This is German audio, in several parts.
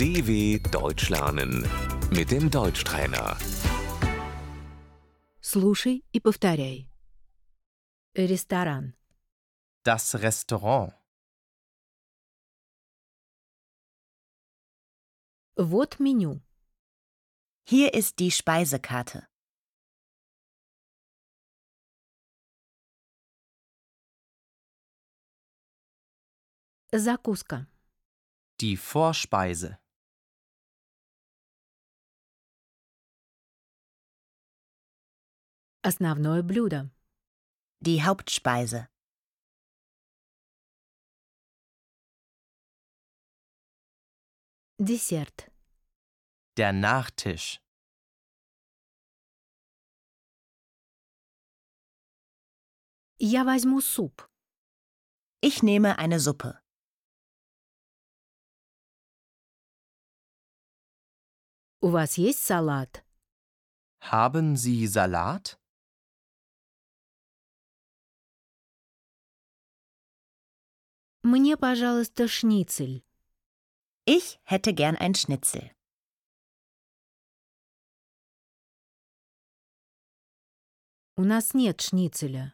DW Deutsch lernen mit dem Deutschtrainer. Слушай и повторяй. Ресторан. Das Restaurant. Вот меню. Hier ist die Speisekarte. Закуска. Die Vorspeise. Основное блюдо. Die Hauptspeise. Десерт. Der Nachtisch. Я возьму суп. Ich nehme eine Suppe. У вас есть салат? Haben Sie Salat? Мне, пожалуйста, шницель. Ich hätte gern ein Schnitzel. У нас нет шницеля.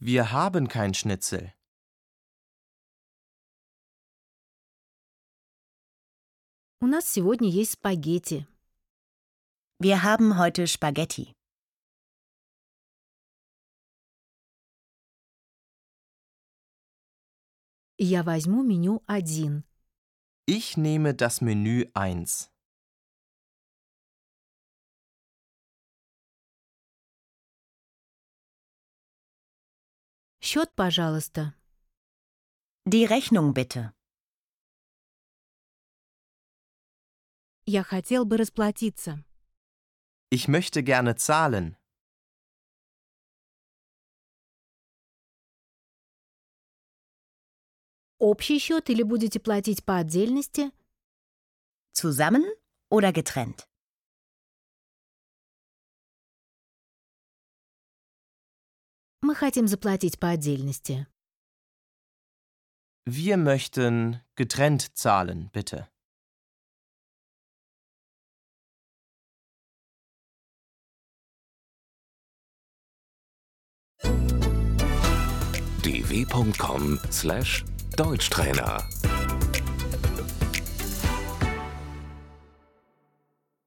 Wir haben kein Schnitzel. У нас сегодня есть спагетти. Wir haben heute Spaghetti. Я возьму меню один. Ich nehme das Menü 1. Счет, пожалуйста. Die Rechnung bitte. Я хотел бы расплатиться. Ich möchte gerne zahlen. Общий счет или будете платить по отдельности? Zusammen oder getrennt? Мы хотим заплатить по отдельности. Wir möchten getrennt zahlen, bitte. dw.com/deutschtrainer